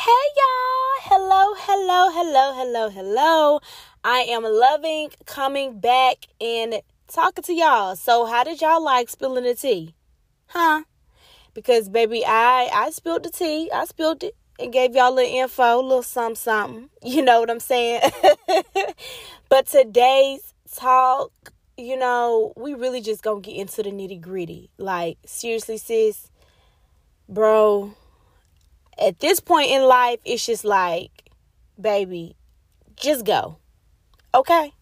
Hey y'all! Hello, hello, hello, hello, hello. I am loving coming back and talking to y'all. So, how did y'all like spilling the tea? Huh? Because baby, I I spilled the tea. I spilled it and gave y'all a little info, a little something, something. You know what I'm saying? but today's talk, you know, we really just gonna get into the nitty gritty. Like, seriously, sis, bro, at this point in life, it's just like, baby, just go. Okay?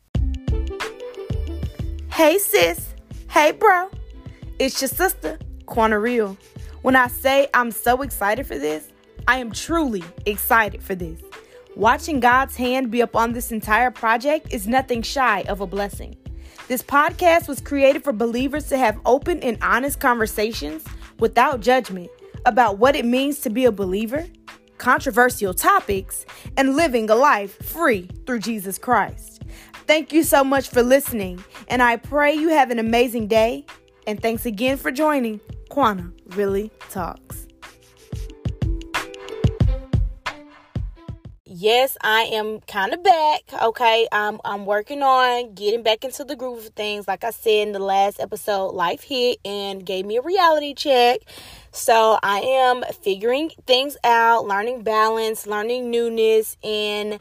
Hey, sis. Hey, bro. It's your sister, Qwanna Real. When I say I'm so excited for this, I am truly excited for this. Watching God's hand be upon this entire project is nothing shy of a blessing. This podcast was created for believers to have open and honest conversations without judgment about what it means to be a believer, controversial topics, and living a life free through Jesus Christ. Thank you so much for listening, and I pray you have an amazing day. And thanks again for joining Qwanna Really Talks. Yes, I am kind of back. Okay, I'm I'm working on getting back into the groove of things. Like I said in the last episode, life hit and gave me a reality check. So I am figuring things out, learning balance, learning newness, and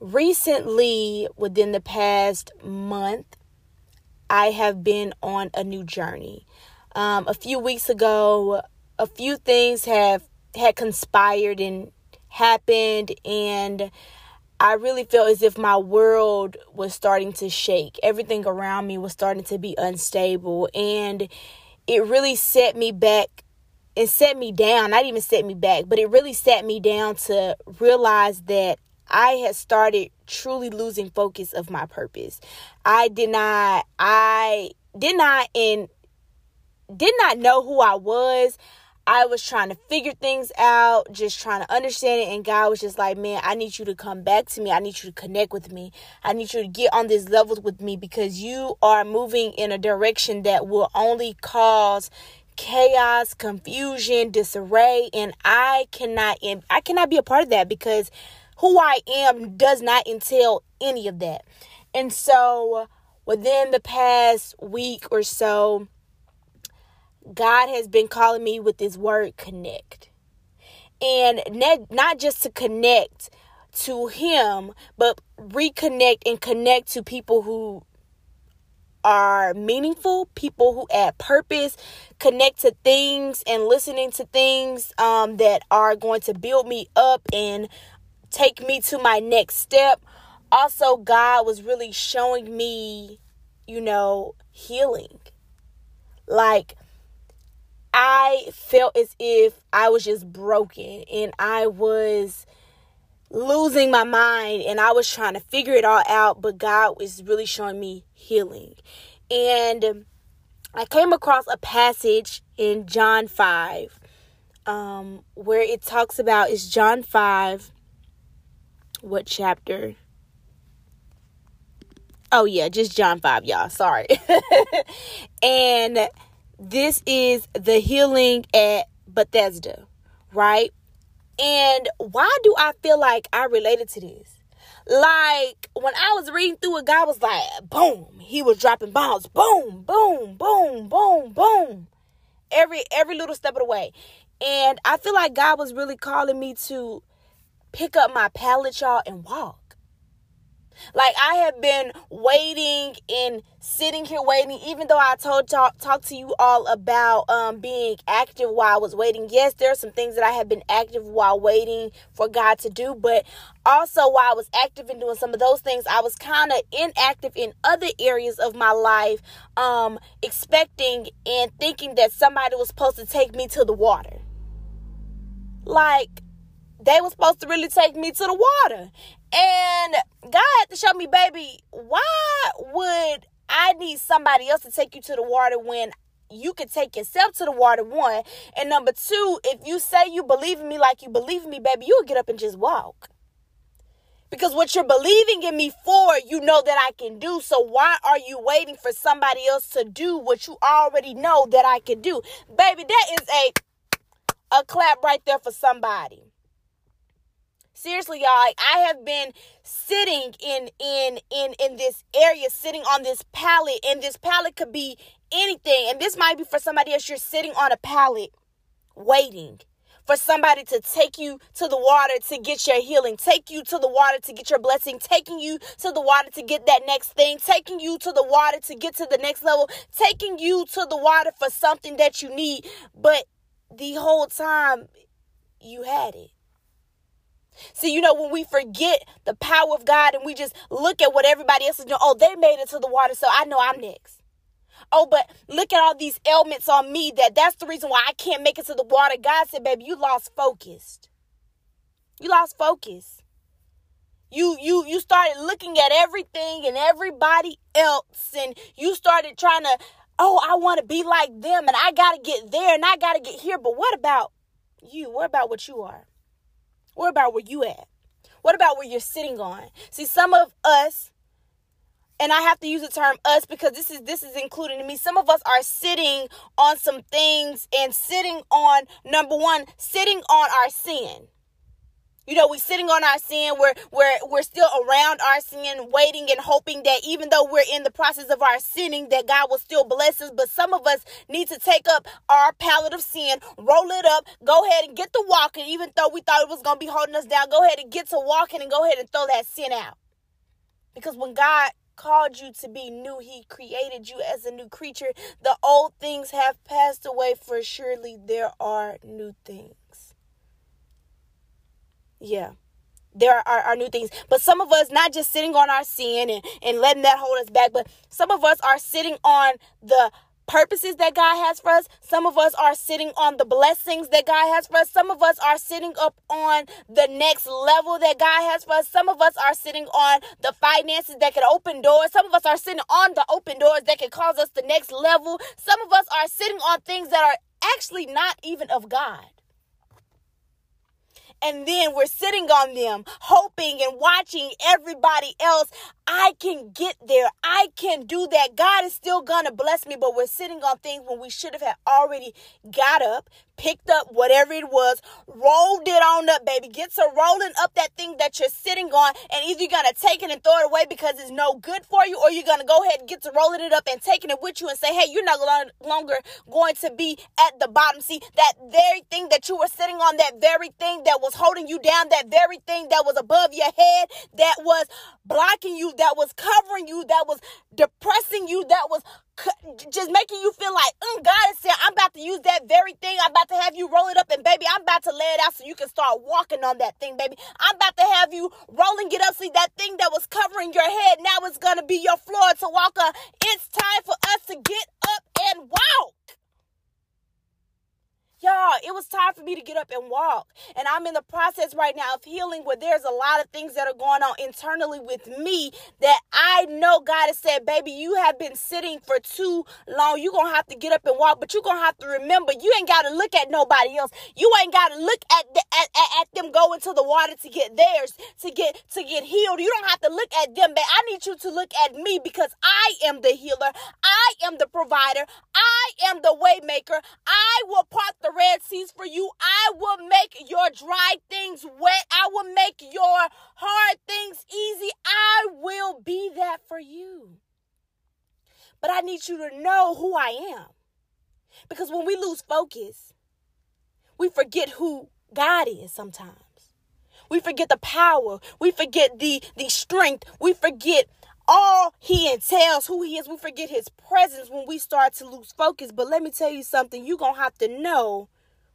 recently, within the past month, I have been on a new journey. Um, a few weeks ago, a few things have had conspired and happened and I really felt as if my world was starting to shake. Everything around me was starting to be unstable and it really set me back and set me down. Not even set me back, but it really set me down to realize that I had started truly losing focus of my purpose. I did not I did not and did not know who I was. I was trying to figure things out, just trying to understand it. And God was just like, man, I need you to come back to me. I need you to connect with me. I need you to get on this level with me because you are moving in a direction that will only cause chaos, confusion, disarray. And I cannot, I cannot be a part of that because who I am does not entail any of that. And so within the past week or so, God has been calling me with this word connect. And not just to connect to Him, but reconnect and connect to people who are meaningful, people who add purpose, connect to things and listening to things um, that are going to build me up and take me to my next step. Also, God was really showing me, you know, healing. Like, I felt as if I was just broken and I was losing my mind and I was trying to figure it all out, but God was really showing me healing. And I came across a passage in John 5 um, where it talks about is John 5 what chapter? Oh yeah, just John 5, y'all. Sorry. and this is the healing at Bethesda, right? And why do I feel like I related to this? Like when I was reading through it, God was like, boom, he was dropping bombs, boom, boom, boom, boom, boom. Every every little step of the way. And I feel like God was really calling me to pick up my pallet, y'all, and walk. Like I have been waiting and sitting here waiting, even though I told talk talk to you all about um being active while I was waiting. Yes, there are some things that I have been active while waiting for God to do, but also while I was active in doing some of those things, I was kind of inactive in other areas of my life, um, expecting and thinking that somebody was supposed to take me to the water. Like they were supposed to really take me to the water. And God had to show me, baby, why would I need somebody else to take you to the water when you could take yourself to the water, one. And number two, if you say you believe in me like you believe in me, baby, you'll get up and just walk. Because what you're believing in me for, you know that I can do. So why are you waiting for somebody else to do what you already know that I can do? Baby, that is a a clap right there for somebody. Seriously, y'all, like, I have been sitting in in in in this area, sitting on this pallet, and this pallet could be anything. And this might be for somebody else. You're sitting on a pallet, waiting for somebody to take you to the water to get your healing, take you to the water to get your blessing, taking you to the water to get that next thing, taking you to the water to get to the next level, taking you to the water for something that you need. But the whole time you had it. See, you know, when we forget the power of God and we just look at what everybody else is doing, oh, they made it to the water, so I know I'm next. Oh, but look at all these ailments on me that that's the reason why I can't make it to the water. God said, baby, you lost focus. You lost focus. You you you started looking at everything and everybody else and you started trying to, oh, I want to be like them and I got to get there and I got to get here. But what about you? What about what you are? What about where you at? What about where you're sitting on? See, some of us and I have to use the term us because this is this is included in me. Some of us are sitting on some things and sitting on number one, sitting on our sin. You know, we're sitting on our sin. We're we're we're still around our sin, waiting and hoping that even though we're in the process of our sinning, that God will still bless us. But some of us need to take up our pallet of sin, roll it up, go ahead and get to walking, even though we thought it was gonna be holding us down. Go ahead and get to walking and go ahead and throw that sin out. Because when God called you to be new. He created you as a new creature. The old things have passed away, for surely there are new things. Yeah. There are, are new things. But some of us, not just sitting on our sin and, and letting that hold us back, but some of us are sitting on the purposes that God has for us. Some of us are sitting on the blessings that God has for us. Some of us are sitting up on the next level that God has for us. Some of us are sitting on the finances that can open doors. Some of us are sitting on the open doors that can cause us the next level. Some of us are sitting on things that are actually not even of God and then we're sitting on them, hoping and watching everybody else. I can get there. I can do that. God is still gonna bless me, but we're sitting on things when we should have had already got up, picked up whatever it was, rolled it on up, baby. Get to rolling up that thing that you're sitting on, and either you're gonna take it and throw it away because it's no good for you, or you're gonna go ahead and get to rolling it up and taking it with you and say, hey, you're not longer going to be at the bottom. See, that very thing that you were sitting on, that very thing that was holding you down, that very thing that was above your head, that was blocking you, that was covering you, that was depressing you, that was just making you feel like, mm, God is I'm about to use that very thing. I'm about to have you roll it up, and baby, I'm about to lay it out so you can start walking on that thing, baby. I'm about to have you rolling it up. See that thing that was covering your head, now it's gonna be your floor to walk on. It's time for us to get up and walk. Y'all, it was time for me to get up and walk. And I'm in the process right now of healing where there's a lot of things that are going on internally with me that I know God has said, baby, you have been sitting for too long. You're going to have to get up and walk, but you're going to have to remember you ain't got to look at nobody else. You ain't got to look at, the, at, at, at them going to the water to get theirs, to get, to get healed. You don't have to look at them, but I need you to look at me because I am the healer. I am the provider. I am the waymaker. I will part the Red Seas for you. I will make your dry things wet. I will make your hard things easy. I will be that for you. But I need you to know who I am. Because when we lose focus, we forget who God is sometimes. We forget the power. We forget the, the strength. We forget all he entails, who he is. We forget his presence when we start to lose focus. But let me tell you something you're going to have to know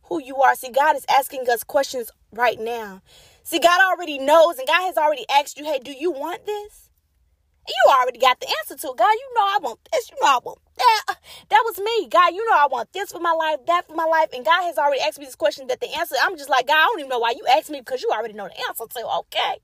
who you are. See, God is asking us questions right now. See, God already knows, and God has already asked you, hey, do you want this? You already got the answer to it. God, you know I want this. You know I want that. That was me. God, you know I want this for my life, that for my life. And God has already asked me this question that the answer, I'm just like, God, I don't even know why you asked me because you already know the answer. So, okay.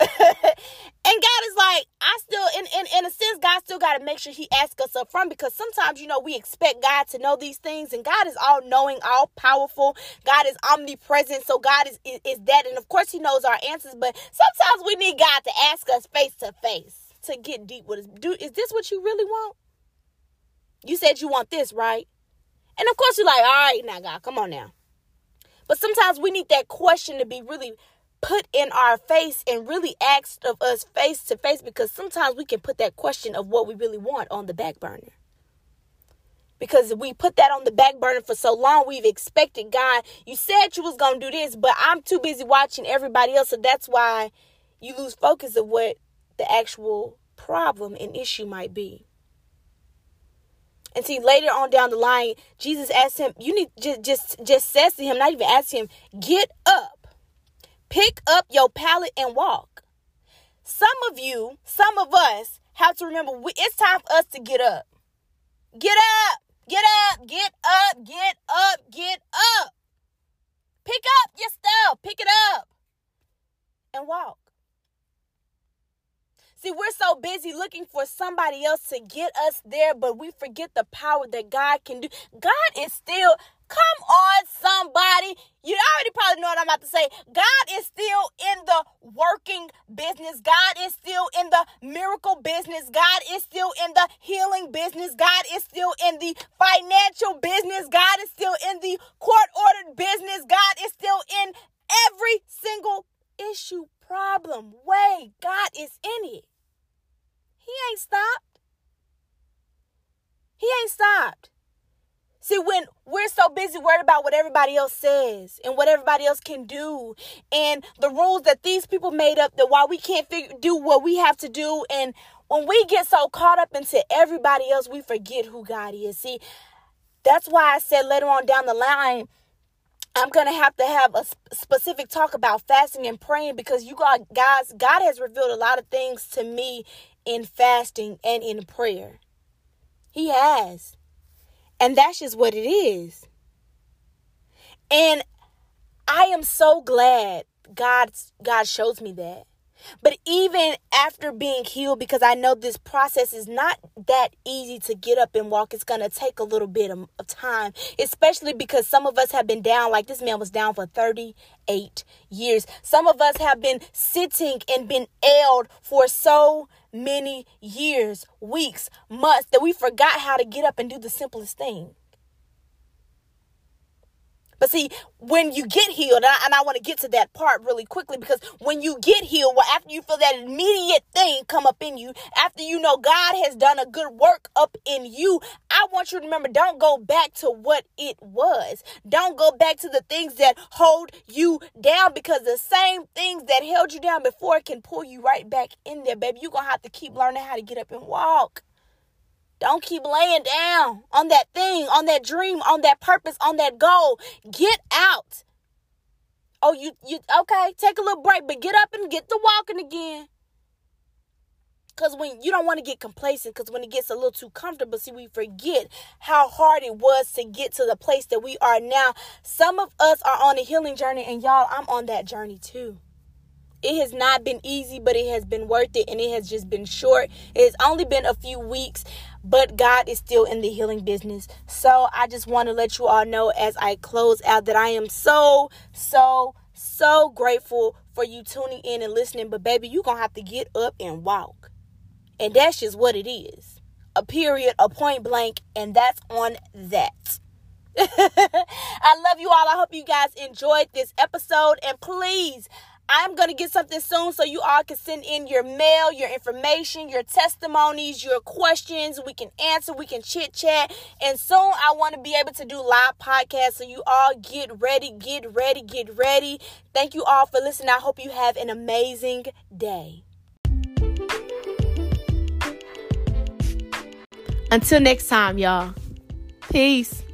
and God is like, I still, in, in, in a sense, God still got to make sure He asks us up front because sometimes, you know, we expect God to know these things, and God is all knowing, all powerful. God is omnipresent, so God is, is, is that. And of course, He knows our answers, but sometimes we need God to ask us face to face to get deep with us. Do, is this what you really want? You said you want this, right? And of course, you're like, all right, now, God, come on now. But sometimes we need that question to be really put in our face and really asked of us face to face because sometimes we can put that question of what we really want on the back burner. Because we put that on the back burner for so long, we've expected God, you said you was to do this, but I'm too busy watching everybody else. So that's why you lose focus of what the actual problem and issue might be. And see, later on down the line, Jesus asked him, you need just just just says to him, not even ask him, get up, pick up your pallet and walk. Some of you, some of us have to remember it's time for us to get up. Get up, get up, get up, get up, get up. Pick up your stuff, pick it up, and walk. See, we're so busy looking for somebody else to get us there, but we forget the power that God can do. God is still, come on, somebody. You already probably know what I'm about to say. God is still in the working business. God is still in the miracle business. God is still in the healing business. God is still in the financial business. God is still in the court ordered business. God is still in every single issue, problem, way. God is in it. He ain't stopped. He ain't stopped. See, when we're so busy worried about what everybody else says and what everybody else can do and the rules that these people made up that why we can't figure, do what we have to do and when we get so caught up into everybody else, we forget who God is. See, that's why I said later on down the line, I'm to have to have a specific talk about fasting and praying because you got guys, God has revealed a lot of things to me in fasting and in prayer. He has. And that's just what it is. And I am so glad God God shows me that. But even after being healed, because I know this process is not that easy to get up and walk, it's going to take a little bit of, of, time, especially because some of us have been down, like this man was down for 38 years. Some of us have been sitting and been ailed for so many years, weeks, months that we forgot how to get up and do the simplest thing. But see, when you get healed, and I, and I want to get to that part really quickly because when you get healed, well, after you feel that immediate thing come up in you, after you know God has done a good work up in you, I want you to remember don't go back to what it was. Don't go back to the things that hold you down because the same things that held you down before can pull you right back in there, baby. You're going to have to keep learning how to get up and walk. Don't keep laying down on that thing, on that dream, on that purpose, on that goal. Get out. Oh, you you okay, take a little break, but get up and get to walking again. Cause when you don't want to get complacent, because when it gets a little too comfortable, see, we forget how hard it was to get to the place that we are now. Some of us are on a healing journey, and y'all, I'm on that journey too. It has not been easy, but it has been worth it, and it has just been short. It's only been a few weeks, but God is still in the healing business. So I just want to let you all know as I close out that I am so, so, so grateful for you tuning in and listening. But baby, you're going to have to get up and walk. And that's just what it is. A period, a point blank, and that's on that. I love you all. I hope you guys enjoyed this episode. And please, I'm going to get something soon so you all can send in your mail, your information, your testimonies, your questions. We can answer, we can chit chat. And soon I want to be able to do live podcasts. So you all get ready, get ready, get ready. Thank you all for listening. I hope you have an amazing day. Until next time, y'all. Peace.